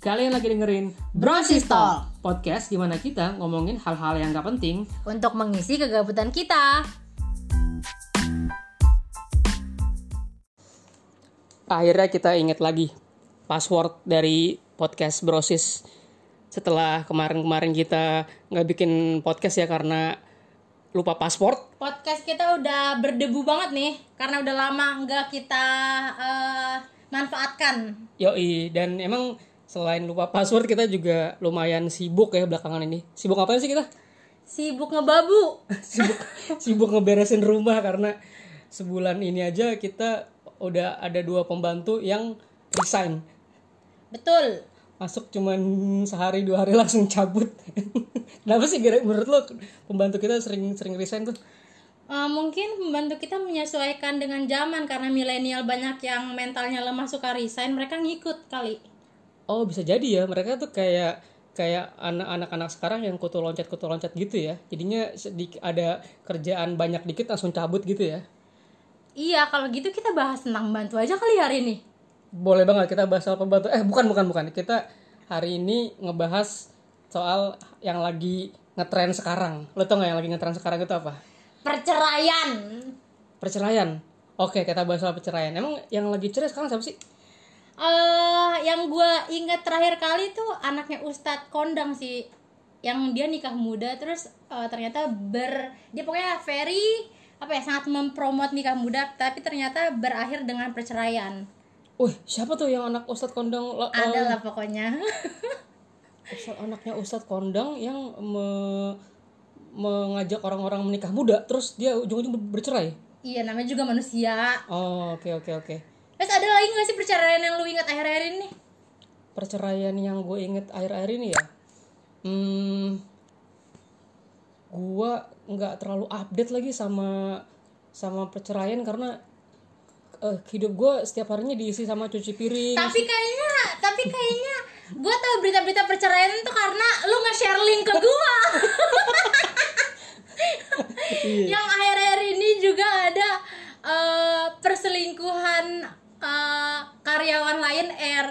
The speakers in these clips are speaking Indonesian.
Kalian lagi dengerin Brosistol. Podcast gimana kita ngomongin hal-hal yang gak penting untuk mengisi kegabutan kita. Akhirnya kita ingat lagi password dari podcast Brosis Setelah kemarin-kemarin kita nggak bikin podcast ya karena lupa password Podcast kita udah berdebu banget nih karena udah lama nggak kita eh, manfaatkan. Yoi, dan emang selain lupa password kita juga lumayan sibuk ya belakangan ini Sibuk apa sih kita? Sibuk ngebabu. sibuk sibuk ngeberesin rumah karena sebulan ini aja kita udah ada dua pembantu yang resign Betul. masuk cuman sehari dua hari langsung cabut kenapa sih menurut lo pembantu kita sering sering resign tuh Eh, mungkin pembantu kita menyesuaikan dengan zaman karena milenial banyak yang mentalnya lemah suka resign, mereka ngikut kali. Oh bisa jadi ya. Mereka tuh kayak kayak anak-anak anak sekarang yang kutu loncat kutu loncat gitu ya. Jadinya sedikit ada kerjaan banyak dikit langsung cabut gitu ya. Iya, kalau gitu kita bahas tentang pembantu aja kali hari ini. boleh banget kita bahas soal pembantu. Eh bukan bukan bukan. Kita hari ini ngebahas soal yang lagi ngetren sekarang. Lo tau gak yang lagi ngetren sekarang itu apa? Perceraian. perceraian. Oke kita bahas soal perceraian. Emang yang lagi cerai sekarang siapa sih eh yang gue ingat terakhir kali tuh anaknya Ustadz Kondang sih yang dia nikah muda terus eh, ternyata ber dia pokoknya very apa ya sangat mempromot nikah muda tapi ternyata berakhir dengan perceraian Wih, siapa tuh yang anak Ustadz Kondang? ada lah pokoknya Ustadz- anaknya Ustadz Kondang yang me- mengajak orang-orang menikah muda, terus dia ujung-ujung ber- bercerai. iya namanya juga manusia Oh, oke oke oke. Terus ada lagi gak sih perceraian yang lu ingat akhir-akhir ini? Perceraian yang gue inget akhir-akhir ini ya, hmm, gue nggak terlalu update lagi sama sama perceraian karena eh, hidup gue setiap harinya diisi sama cuci piring. tapi kayaknya tapi kayaknya gue tahu berita-berita perceraian itu karena lu nge-share link ke gue yang akhir-akhir ini juga ada eh, perselingkuhan eh, karyawan Lion Air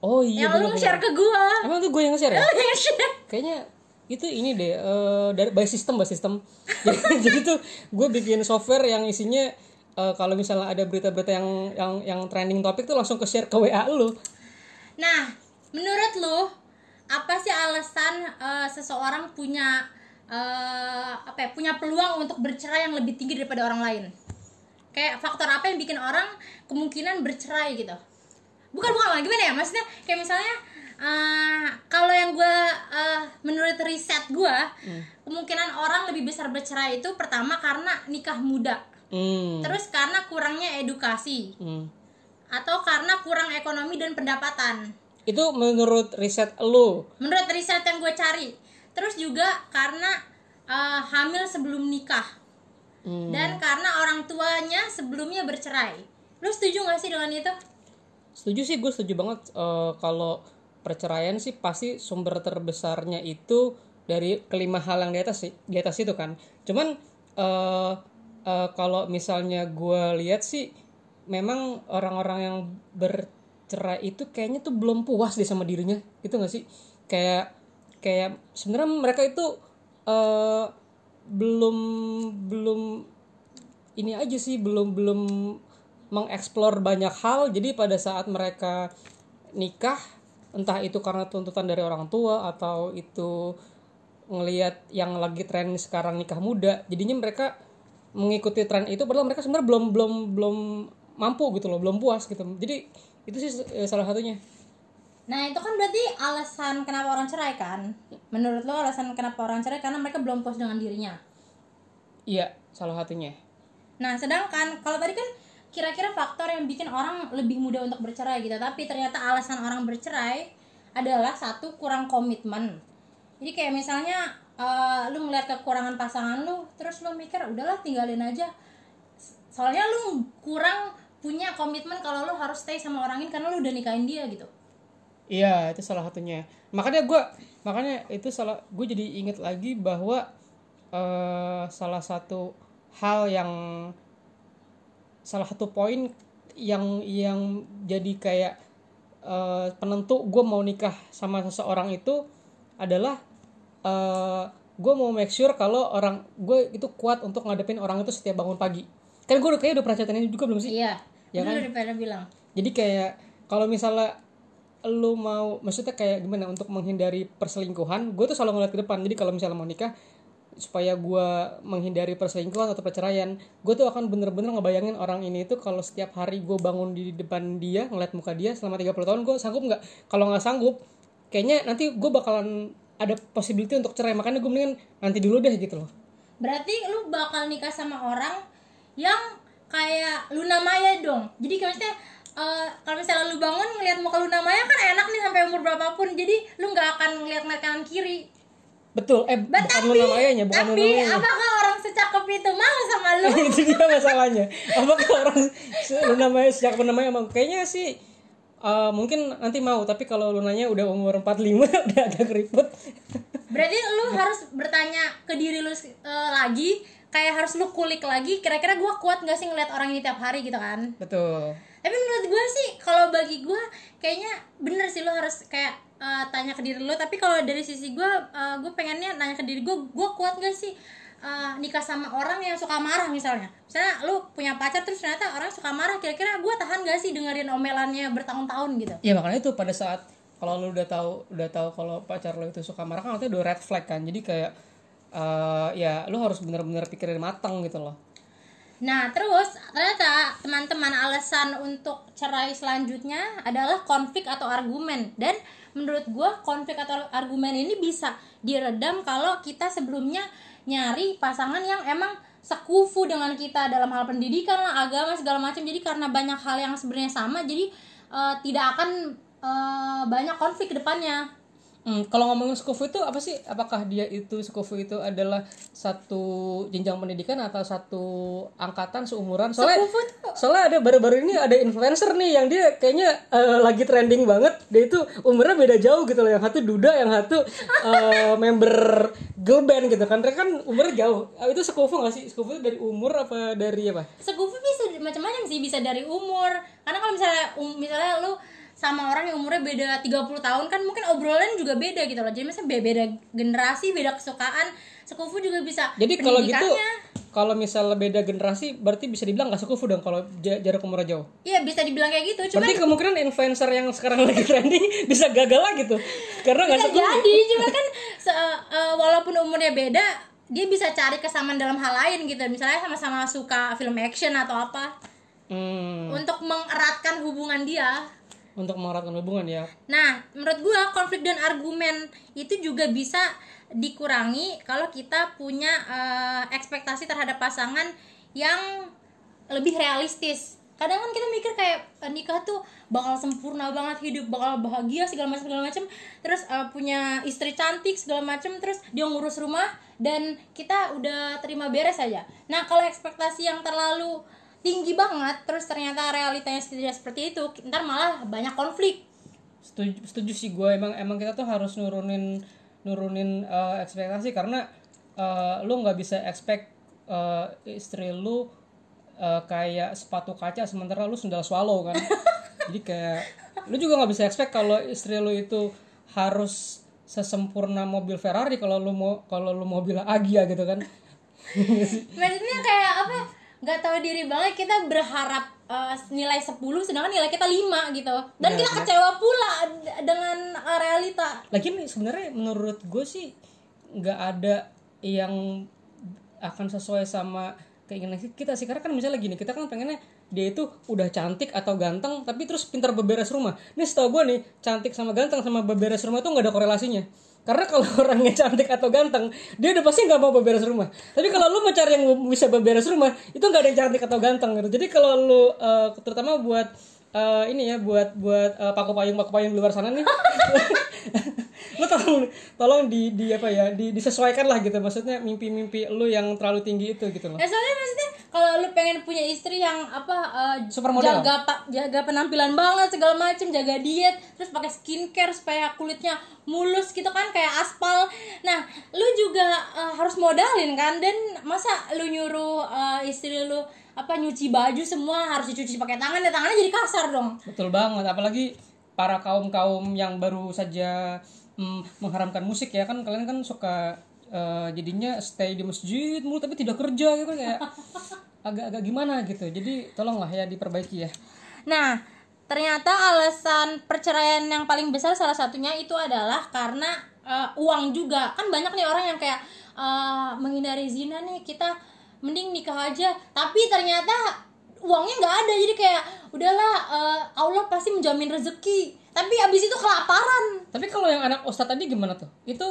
Oh iya. yang lu share ke gue Emang tuh gue yang nge-share ya? yang share kayaknya itu ini deh eh, dari by system by system. Jadi, jadi tuh gue bikin software yang isinya eh, kalau misalnya ada berita-berita yang yang yang trending topik tuh langsung ke share ke WA lu. Nah menurut lu apa sih alasan eh, seseorang punya eh, apa ya punya peluang untuk bercerai yang lebih tinggi daripada orang lain kayak faktor apa yang bikin orang kemungkinan bercerai gitu? Bukan bukan bukan. gimana ya? Maksudnya kayak misalnya eh, kalau yang gue eh, menurut riset gue kemungkinan orang lebih besar bercerai itu pertama karena nikah muda. Hmm. terus karena kurangnya edukasi. Hmm. atau karena kurang ekonomi dan pendapatan. Itu menurut riset lu? Menurut riset yang gue cari. Terus juga karena eh, hamil sebelum nikah Hmm. dan karena orang tuanya sebelumnya bercerai. Lu setuju gak sih dengan itu? Setuju sih gue setuju banget. Eh, kalau perceraian sih pasti sumber terbesarnya itu dari kelima hal yang di atas sih di atas itu kan. Cuman eh eh, kalau misalnya gue lihat sih memang orang-orang yang bercerai itu kayaknya tuh belum puas deh sama dirinya. Itu gak sih? Kayak kayak sebenarnya mereka itu eh belum belum ini aja sih belum belum mengeksplor banyak hal. Jadi pada saat mereka nikah entah itu karena tuntutan dari orang tua atau itu ngelihat yang lagi tren sekarang nikah muda jadinya mereka mengikuti tren itu padahal mereka sebenarnya belum belum belum mampu gitu loh belum puas gitu. Jadi itu sih eh, salah satunya nah itu kan berarti alasan kenapa orang cerai kan? Menurut lo alasan kenapa orang cerai? Karena mereka belum puas dengan dirinya. Iya salah satunya. Nah sedangkan kalau tadi kan kira-kira faktor yang bikin orang lebih mudah untuk bercerai gitu. Tapi ternyata alasan orang bercerai adalah satu kurang komitmen. Jadi kayak misalnya eh, lu ngeliat kekurangan pasangan lu terus lu mikir udahlah tinggalin aja. Soalnya lu kurang punya komitmen kalau lu harus stay sama orang ini karena lu udah nikahin dia gitu Iya, itu salah satunya. Makanya gue, makanya itu salah, gue jadi inget lagi bahwa eh salah satu hal yang salah satu poin yang yang jadi kayak eh, penentu gue mau nikah sama seseorang itu adalah eh gue mau make sure kalau orang gue itu kuat untuk ngadepin orang itu setiap bangun pagi kan gue udah kayak udah pernah ceritain ini juga belum sih iya Ya kan? udah pernah bilang jadi kayak kalau misalnya lu mau maksudnya kayak gimana untuk menghindari perselingkuhan gue tuh selalu ngeliat ke depan. Jadi kalau misalnya mau nikah supaya gue menghindari perselingkuhan atau perceraian gue tuh akan bener-bener ngebayangin orang ini tuh kalau setiap hari gue bangun di depan dia ngeliat muka dia selama 30 tahun gue sanggup nggak? Kalau nggak sanggup kayaknya nanti gue bakalan ada possibility untuk cerai. Makanya gue mendingan nanti dulu deh gitu loh. Berarti lu bakal nikah sama orang yang kayak Luna Maya dong. Jadi maksudnya eh, kalau misalnya lu bangun ngeliat muka Luna Maya kan enak nih sampai umur berapapun. Jadi lu nggak akan ngeliat ngeliat kanan kiri. Betul. Eh Ba- bukan Luna Mayanya bukan Luna tapi Mayanya apakah orang secakep itu mau sama lu? Itu dia masalahnya. Apakah orang lu namanya sejak namanya emang kayaknya sih eh, mungkin nanti mau. Tapi kalau lu nanya udah umur 45 udah agak keriput. Berarti lu harus bertanya ke diri lu eh, lagi kayak harus lu kulik lagi kira-kira gua kuat nggak sih ngeliat orang ini tiap hari gitu kan? Betul. Tapi menurut gue sih kalau bagi gue kayaknya bener sih lo harus kayak eh, tanya ke diri lo tapi kalau dari sisi gue eh, gue pengennya nanya ke diri gue gue kuat gak sih eh, nikah sama orang yang suka marah misalnya? Misalnya lo punya pacar terus ternyata orang suka marah kira-kira gue tahan gak sih dengerin omelannya bertahun-tahun gitu? Ya makanya itu pada saat kalau lu udah tahu udah tahu kalau pacar lu itu suka marah kan artinya udah red flag kan. Jadi kayak eh, ya lu harus bener-bener pikirin matang gitu loh Nah, terus ternyata teman-teman alasan untuk cerai selanjutnya adalah konflik atau argumen. Dan menurut gua konflik atau argumen ini bisa diredam kalau kita sebelumnya nyari pasangan yang emang sekufu dengan kita dalam hal pendidikan lah, agama segala macam. Jadi karena banyak hal yang sebenarnya sama, jadi eh, tidak akan eh, banyak konflik ke depannya. Hmm, kalau ngomongin sekufu itu apa sih? Apakah dia itu sekufu itu adalah satu jenjang pendidikan atau satu angkatan seumuran? Soalnya, tuh- soalnya ada baru-baru ini ada influencer nih yang dia kayaknya eh, lagi trending banget. Dia itu umurnya beda jauh gitu loh. Yang satu duda, yang satu eh, member girl band gitu kan. Mereka kan umurnya jauh. Ah, Itu sekufu nggak sih? Sekufu itu dari umur apa dari apa? Sekufu bisa macam-macam sih, bisa dari umur. Karena kalau misalnya um, misalnya lu sama orang yang umurnya beda 30 tahun kan mungkin obrolan juga beda gitu loh. Jadi misalnya be- beda generasi, beda kesukaan. Sekufu juga bisa Jadi kalau gitu, kalau misalnya beda generasi, berarti bisa dibilang nggak sekufu dong kalau ja- jarak umurnya jauh. Iya, bisa dibilang kayak gitu. Cuma Berarti kemungkinan influencer yang sekarang lagi trending bisa gagal lah gitu. Karena nggak bisa sekufu. jadi, cuma kan se- eh, walaupun umurnya beda, dia bisa cari kesamaan dalam hal lain gitu. Misalnya sama-sama suka film action atau apa Hmm, untuk mengeratkan hubungan dia. Untuk mengeratkan hubungan ya. Nah, menurut gua konflik dan argumen itu juga bisa dikurangi kalau kita punya eh, ekspektasi terhadap pasangan yang lebih realistis. Kadang kan kita mikir kayak eh, nikah tuh bakal sempurna banget hidup, bakal bahagia segala macam segala macam. Terus eh, punya istri cantik segala macam, terus dia ngurus rumah dan kita udah terima beres aja. Nah, kalau ekspektasi yang terlalu tinggi banget, terus ternyata realitanya tidak seperti itu, ntar malah banyak konflik. Setuju, setuju sih gue emang emang kita tuh harus nurunin nurunin eh, ekspektasi karena eh, lu nggak bisa expect eh, istri lu eh, kayak sepatu kaca sementara lu sendal swallow kan. Jadi kayak lu juga nggak bisa expect kalau istri lu itu harus sesempurna mobil Ferrari kalau lu mau kalau lu mobil Agia gitu kan. maksudnya kayak apa nggak tahu diri banget kita berharap eh, nilai 10 sedangkan nilai kita 5 gitu dan kita kecewa pula dengan eh, realita Lagian sebenarnya menurut gue sih nggak ada yang akan sesuai sama keinginan kita sih karena kan misalnya gini kita kan pengennya dia itu udah cantik atau ganteng tapi terus pintar beberes rumah. Ini setahu gue nih cantik sama ganteng sama beberes rumah itu nggak ada korelasinya. Karena kalau orangnya cantik atau ganteng, dia udah pasti nggak mau beberes rumah. Tapi kalau lu mau cari yang bisa beberes rumah, itu nggak ada yang cantik atau ganteng gitu. Jadi kalau lu eh, terutama buat eh, ini ya, buat buat eh, paku payung paku payung di luar sana nih, lu tolong tolong di di apa ya, di, disesuaikan lah gitu. Maksudnya mimpi-mimpi lu yang terlalu tinggi itu gitu loh. ya soalnya kalau lu pengen punya istri yang apa eh, Supermodel. jaga pa- jaga penampilan banget segala macem jaga diet terus pakai skincare supaya kulitnya mulus gitu kan kayak aspal. Nah lu juga eh, harus modalin kan? Dan masa lu nyuruh eh, istri lu apa nyuci baju semua harus dicuci pakai tangan dan tangannya jadi kasar dong. Betul banget, apalagi para kaum kaum yang baru saja mm, mengharamkan musik ya. Kan kalian kan suka eh, jadinya stay di masjid mulu tapi tidak kerja gitu kayak agak-agak gimana gitu jadi tolonglah ya diperbaiki ya Nah, ternyata alasan perceraian yang paling besar salah satunya itu adalah karena eh, uang juga. Kan banyak nih orang yang kayak eh, menghindari zina nih, kita mending nikah aja. Tapi ternyata uangnya nggak ada, jadi kayak udahlah eh, Allah pasti menjamin rezeki. Tapi abis itu kelaparan. tapi kalau yang anak ustadz tadi gimana tuh itu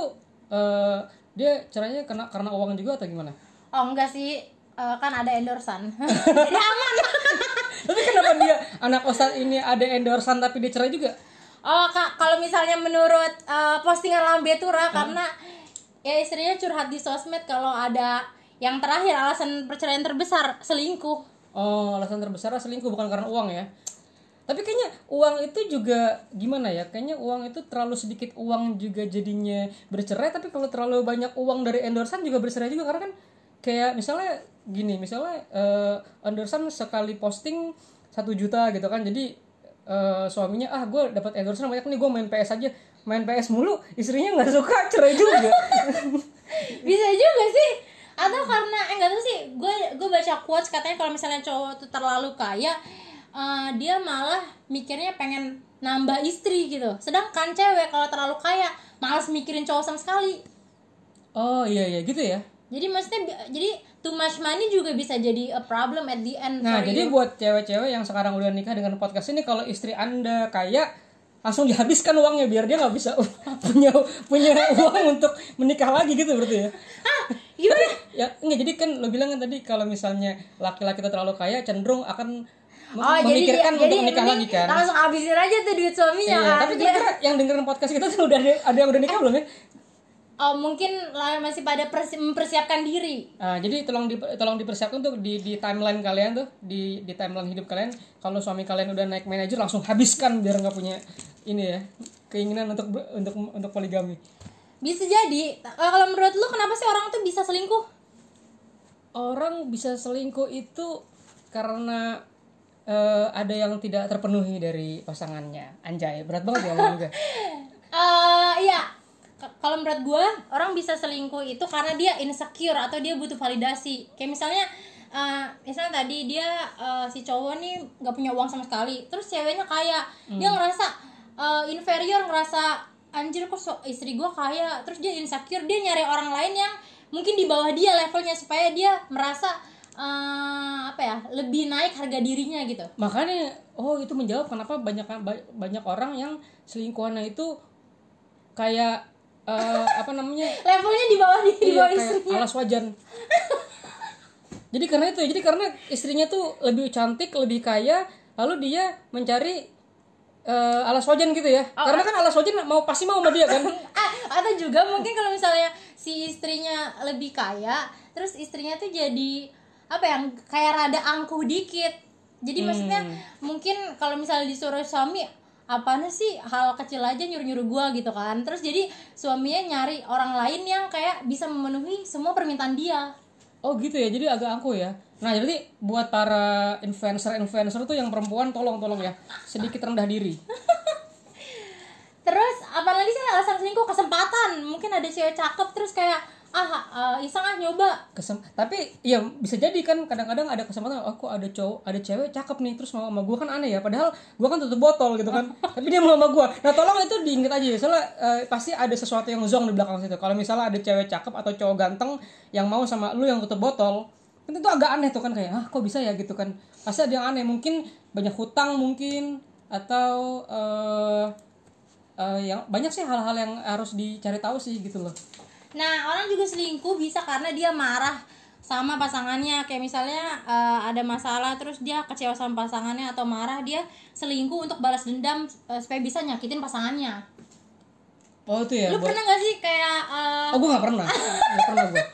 eh, dia caranya kena karena uang juga atau gimana Oh enggak sih, Eh, kan ada endorsan. jadi aman. tapi kenapa dia anak ustadz ini ada endorsan tapi dia cerai juga Oh, Kak, kalau misalnya menurut eh, postingan Lambe Tura karena ya istrinya curhat di sosmed kalau ada yang terakhir alasan perceraian terbesar selingkuh. Oh, alasan terbesar selingkuh bukan karena uang ya. Tapi kayaknya uang itu juga gimana ya? Kayaknya uang itu terlalu sedikit uang juga jadinya bercerai. Tapi kalau terlalu banyak uang dari endorsan juga bercerai juga karena kan kayak misalnya gini, misalnya eh, endorsan sekali posting satu juta gitu kan. Jadi eh, suaminya ah gue dapat endorsan banyak nih gue main PS aja main PS mulu istrinya nggak suka cerai juga Bisa juga sih. Atau karena eh enggak tahu sih, gue gue baca quotes katanya kalau misalnya cowok tuh terlalu kaya eh, dia malah mikirnya pengen nambah istri gitu. Sedangkan cewek kalau terlalu kaya malas mikirin cowok sama sekali. oh iya iya gitu ya Jadi maksudnya jadi too much money juga bisa jadi a problem at the end. Nah, jadi you. buat cewek-cewek yang sekarang udah nikah dengan podcast ini, kalau istri anda kaya, langsung dihabiskan uangnya biar dia nggak bisa punya punya uang untuk menikah lagi gitu berarti ya. Hah, gimana? Ya, enggak jadi kan lo bilang kan tadi kalau misalnya laki-laki itu terlalu kaya cenderung akan Oh, memikirkan jadi untuk menikah lagi kan. langsung habisin aja tuh duit suaminya Iya, kan. tapi Dia- kira-kira yang dengerin podcast kita tuh udah ada, ada yang udah nikah belum ya? oh, mungkin lah masih pada persi- mempersiapkan diri. Ah, jadi tolong di, tolong dipersiapkan tuh di di timeline kalian tuh di di timeline hidup kalian kalau suami kalian udah naik manajer langsung habiskan biar nggak punya ini ya keinginan untuk untuk untuk poligami. Bisa jadi. Eh, kalau menurut lu kenapa sih orang tuh bisa selingkuh? Orang bisa selingkuh itu karena eh, ada yang tidak terpenuhi dari pasangannya. Anjay, berat banget ya juga. Eh, iya. Kalau menurut gua orang bisa selingkuh itu karena dia insecure atau dia butuh validasi. Kayak misalnya eh, misalnya tadi dia eh, si cowok nih nggak punya uang sama sekali, terus ceweknya kaya, dia ngerasa eh, inferior, ngerasa anjir kok so- istri gua kaya, terus dia insecure, dia nyari orang lain yang mungkin di bawah dia levelnya supaya dia merasa eh, apa ya lebih naik harga dirinya gitu. Makanya oh itu menjawab kenapa banyak banyak orang yang selingkuhannya itu kayak eh, apa namanya Levelnya di bawah di, di Iya, bawah kayak istrinya. alas wajan. jadi karena itu, jadi karena istrinya tuh lebih cantik, lebih kaya, lalu dia mencari eh, alas wajan gitu ya. Oh, karena kan alas wajan mau pasti mau sama dia kan. ah, atau juga mungkin kalau misalnya si istrinya lebih kaya terus istrinya tuh jadi apa ya kayak rada angkuh dikit. Jadi maksudnya mungkin kalau misalnya disuruh suami apaan sih? Hal kecil aja nyuruh nyuruh gua gitu kan. Terus jadi suaminya nyari orang lain yang kayak bisa memenuhi semua permintaan dia. Oh gitu ya, jadi agak angkuh ya. Nah jadi buat para influencer-influencer tuh yang perempuan tolong-tolong ya, sedikit rendah diri. terus apalagi sih alasan selingkuh? Kesempatan. Mungkin ada cewek cakep terus kayak ah eh, iseng ah nyoba. Kesem tapi ya bisa jadi kan kadang-kadang ada kesempatan oh kok ada cowok ada cewek cakep nih terus mau sama gue kan aneh ya padahal gue kan tutup botol gitu kan. Tapi dia mau sama gue nah tolong itu diinget aja ya soalnya eh, pasti ada sesuatu yang zong di belakang situ. Kalau misalnya ada cewek cakep atau cowok ganteng yang mau sama lu yang tutup botol kan itu agak aneh tuh kan kayak ah kok bisa ya? gitu kan. Pasti ada yang aneh. Mungkin banyak hutang mungkin atau eh eh, yang banyak sih hal-hal yang harus dicari tahu sih gitu loh Nah, orang juga selingkuh bisa karena dia marah sama pasangannya. Kayak misalnya eh, ada masalah terus dia kecewa sama pasangannya atau marah, dia selingkuh untuk balas dendam eh, supaya bisa nyakitin pasangannya. oh itu ya Lu buat- pernah gak sih kayak eh, Oh gue nggak pernah, nggak pernah gue.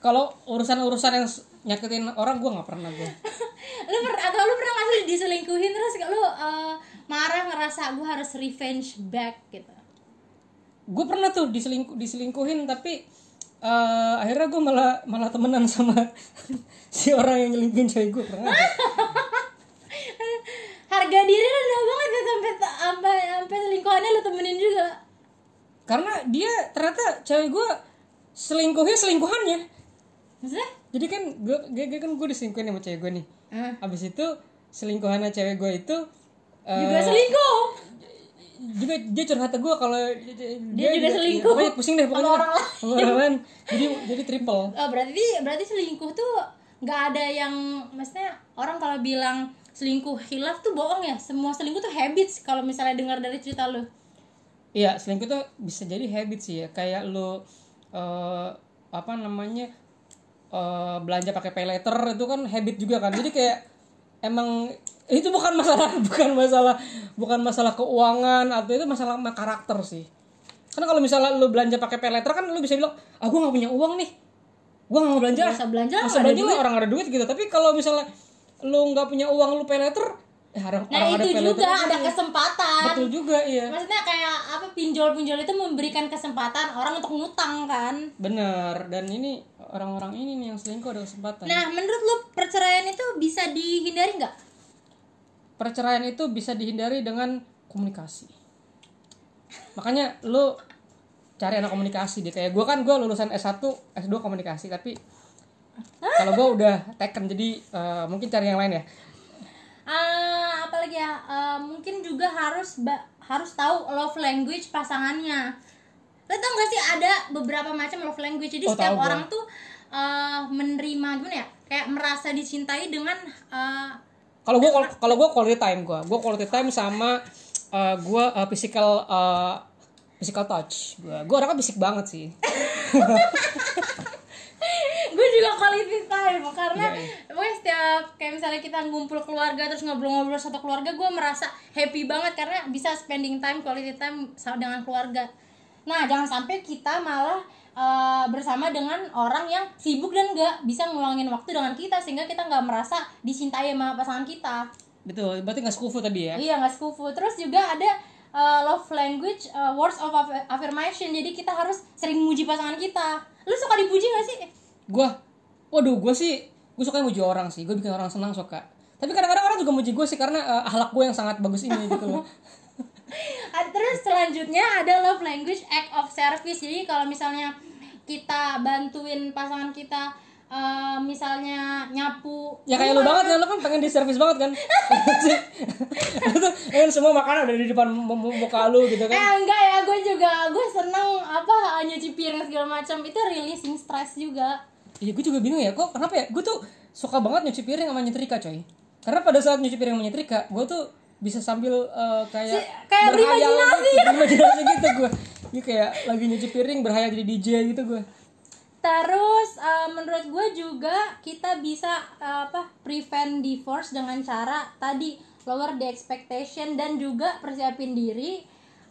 Kalau urusan-urusan yang nyakitin orang gue nggak pernah gue. lu per atau lu pernah gak sih diselingkuhin terus lu eh, marah ngerasa gue harus revenge back gitu. Gue pernah tuh diselingkuh, diselingkuhin tapi eh, akhirnya gue malah malah temenan sama si orang yang nyelingkuhin cewek gue pernah. Harga diri rendah banget ya sampai sampai sampai selingkuhannya lu temenin juga. Karena dia ternyata cewek gue selingkuhnya selingkuhannya. Maksudnya? Jadi kan gue gue kan gue diselingkuhin sama cewek gue nih. Eh, abis itu selingkuhannya cewek gue itu eh, juga selingkuh juga dia curhat ke gue kalau dia, juga selingkuh. pokoknya pusing deh pokoknya orang lain. jadi jadi triple Oh, berarti berarti selingkuh tuh nggak ada yang maksudnya orang kalau bilang selingkuh hilaf tuh bohong ya semua selingkuh tuh habits kalau misalnya dengar dari cerita lu Iya, selingkuh tuh bisa jadi habit sih ya. Kayak lu eh apa namanya? eh belanja pakai pay letter itu kan habit juga kan. Jadi kayak emang itu bukan masalah bukan masalah bukan masalah keuangan atau itu masalah ma- karakter sih. Karena kalau misalnya lu belanja pakai pay letter kan lu bisa bilang, "Ah, gua nggak punya uang nih. Gua nggak mau belanja." Usah belanja, ada belanja orang ada duit gitu. Tapi kalau misalnya lu nggak punya uang lu pay letter, orang, nah itu juga aja. ada kesempatan Betul juga iya. maksudnya kayak apa pinjol-pinjol itu memberikan kesempatan orang untuk ngutang kan Bener, dan ini orang-orang ini nih yang selingkuh ada kesempatan. nah menurut lu perceraian itu bisa dihindari nggak Perceraian itu bisa dihindari dengan komunikasi. Makanya lu cari anak komunikasi deh. Kayak gue kan gue lulusan S1, S2 komunikasi, tapi kalau gue udah taken jadi eh, mungkin cari yang lain ya. Ah, apalagi ya? Eh, mungkin juga harus harus tahu love language pasangannya. Lo tau gak sih ada beberapa macam love language? Jadi Oh, setiap tahu orang tuh eh, menerima gimana ya? Kayak merasa dicintai dengan eh, Kalau gue kalau gue quality time gue, gue quality time sama eh, gue eh, physical eh, physical touch. Gue gue orangnya fisik banget sih. gue juga quality time karena iya. pokoknya setiap kayak misalnya kita ngumpul keluarga terus ngobrol-ngobrol satu keluarga gue merasa happy banget karena bisa spending time quality time sama dengan keluarga. Nah jangan sampai kita malah eh, bersama dengan orang yang sibuk dan nggak bisa ngulangin waktu dengan kita sehingga kita nggak merasa dicintai sama pasangan kita. Betul, berarti nggak sekufu tadi ya. iya nggak sekufu. Terus juga ada eh, love language eh, words of aff- affirmation. Jadi kita harus sering muji pasangan kita. Lu suka dipuji gak sih gue waduh gue sih gue suka muji orang sih. Gue bikin orang senang suka. Tapi kadang-kadang orang juga muji gue sih karena eh, akhlak gue yang sangat bagus ini gitu loh. Ah, Terus selanjutnya ada love language act of service. Jadi kalau misalnya kita bantuin pasangan kita eh, misalnya nyapu. Ya kayak lu banget kan lu kan pengen di service banget kan? Kan semua makanan ada di depan mu- mu- muka lu gitu Eh kan enggak ya, gue juga gue seneng apa nyuci piring segala macam. Itu releasing stress juga. Iya gue juga bingung ya. Kok kenapa ya? Gue tuh suka banget nyuci piring sama nyetrika coy. Karena pada saat nyuci piring sama nyetrika gue tuh bisa sambil eh, kayak Si- kayak berhayal berimajinasi. gitu, berimajinasi gitu gue Ini kayak lagi nyuci piring berhayal jadi DJ gitu gue Terus eh, menurut gue juga kita bisa eh, apa prevent divorce dengan cara tadi lower the expectation dan juga persiapin diri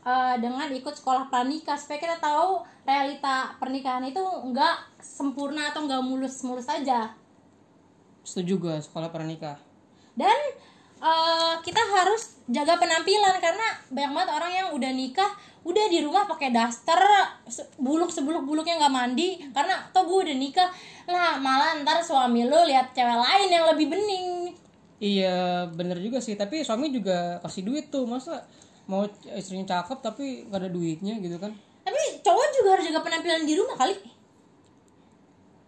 eh, dengan ikut sekolah pranikah. Supaya kita tahu realita pernikahan itu nggak sempurna atau nggak mulus-mulus saja setuju gue sekolah pernikah dan eh, kita harus jaga penampilan karena banyak banget orang yang udah nikah udah di rumah pakai daster buluk sebuluk buluknya nggak mandi karena toh gue udah nikah. Lah malah ntar suami lo lihat cewek lain yang lebih bening. Iya bener juga sih. Tapi suami juga kasih duit tuh masa mau istrinya cakep tapi gak ada duitnya gitu kan. Tapi cowok juga harus jaga penampilan di rumah kali.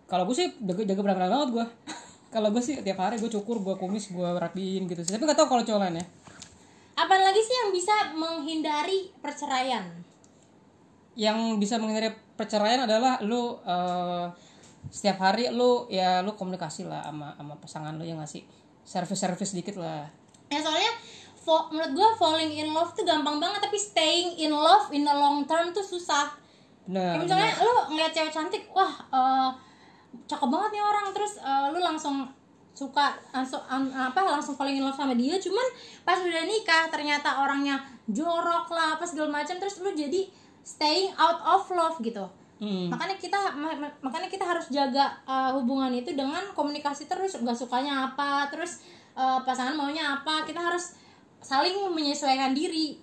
Kalau gue sih jaga, jaga penampilan banget gue kalau gue sih tiap hari gue cukur gue kumis gue rapiin gitu sih. Tapi gak tau kalau cowok lain ya apa lagi sih yang bisa menghindari perceraian? Yang bisa menghindari perceraian adalah lu eh, setiap hari lu ya lu komunikasi lah sama sama pasangan lu yang ngasih service service dikit lah. Ya soalnya fo- menurut gue falling in love tuh gampang banget tapi staying in love in the long term tuh susah bener Kayak misalnya lu ngeliat cewek cantik, wah eh, cakep banget nih orang, terus eh, lu langsung suka langsung an- apa langsung falling in love sama dia, cuman pas udah nikah ternyata orangnya jorok lah apa segala macam, terus lu jadi staying out of love gitu. Hmm. Makanya kita ma- ma- makanya kita harus jaga eh, hubungan itu dengan komunikasi terus, gak sukanya apa, terus eh, pasangan maunya apa, kita harus saling menyesuaikan diri.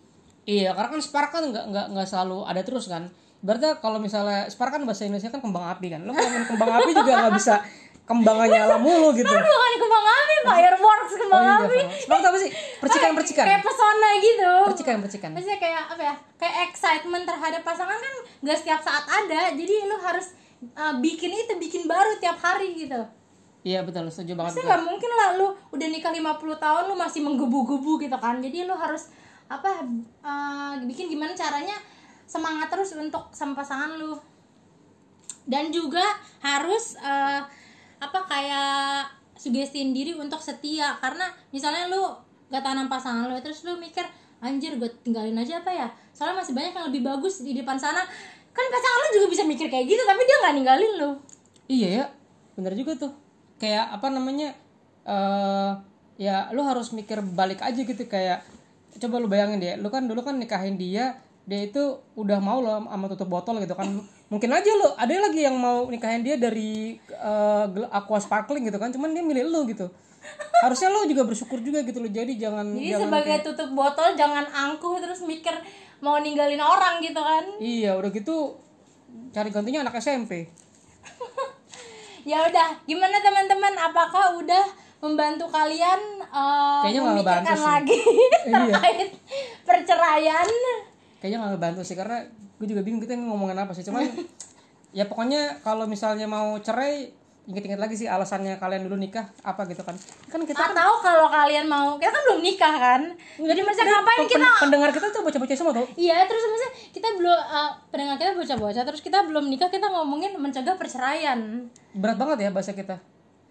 Iya, karena kan spark kan nggak nggak nggak selalu ada terus kan. Berarti kalau misalnya spark kan bahasa Indonesia kan kembang api kan. Lo ngomongin kembang api juga nggak bisa kembangnya nyala mulu gitu. Bukan kembang api, fireworks kembang Sembang iya, api. itu apa sih? Percikan-percikan. Kayak pesona gitu. Percikan-percikan. Maksudnya kayak apa ya? Kayak excitement terhadap pasangan kan gak setiap saat ada. Jadi lu harus uh, bikin itu, bikin baru tiap hari gitu. Iya betul, setuju banget. Maksudnya gak mungkin lah lu udah nikah 50 tahun lu masih menggebu-gebu gitu kan. Jadi lu harus apa uh, bikin gimana caranya semangat terus untuk sama pasangan lu. Dan juga harus uh, apa kayak sugestiin diri untuk setia karena misalnya lu gak tanam pasangan lu terus lu mikir anjir gue tinggalin aja apa ya soalnya masih banyak yang lebih bagus di depan sana kan pasangan lu juga bisa mikir kayak gitu tapi dia nggak ninggalin lu Iya ya, bener juga tuh. Kayak apa namanya? eh ya lu harus mikir balik aja gitu kayak coba lu bayangin deh, lu kan dulu kan nikahin dia, dia itu udah mau lo sama tutup botol gitu kan. Mungkin aja lu ada lagi yang mau nikahin dia dari gel- aqua sparkling gitu kan, cuman dia milih lu gitu. Harusnya lu juga bersyukur juga gitu lo. Jadi jangan Jadi jangan sebagai tutup botol jangan angkuh terus mikir mau ninggalin orang gitu kan. Iya, udah gitu cari gantinya anak SMP. Ya udah, gimana teman-teman? Apakah udah membantu kalian Kayaknya nggak memikirkan ngebantu sih. lagi terkait perceraian? kayaknya nggak ngebantu sih karena gue juga bingung kita ngomongin apa sih cuman ya pokoknya kalau misalnya mau cerai inget-inget lagi sih alasannya kalian dulu nikah apa gitu kan kan kita kan Atau kalau kalian mau, kita kan belum nikah kan? Jadi maksudnya ngapain pen- kita? pendengar kita tuh bocah-bocah semua tuh Iya, terus maksudnya kita belum eh, pendengar kita bocah-bocah, terus kita belum nikah kita ngomongin mencegah perceraian. berat banget ya bahasa kita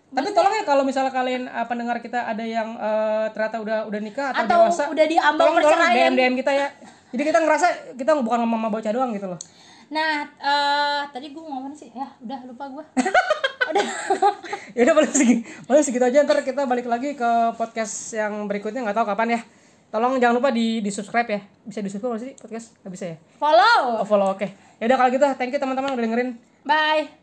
tapi tolong ya kalau misalnya kalian uh, pendengar kita ada yang uh, ternyata udah udah nikah atau, Atau dewasa udah di ambang tolong tolong perceraian. DM DM kita ya jadi kita ngerasa kita bukan ngomong sama bocah doang gitu loh Nah, eh tadi gue ngomong sih, ya udah lupa gue. udah. ya udah boleh segitu boleh segitu aja. Ntar kita balik lagi ke podcast yang berikutnya. Nggak tahu kapan ya. Tolong jangan lupa di di subscribe ya. Bisa di subscribe sih podcast? Nggak bisa ya? Follow. oh, follow. Oke. Ya udah kalau gitu thank you teman-teman udah dengerin. Bye.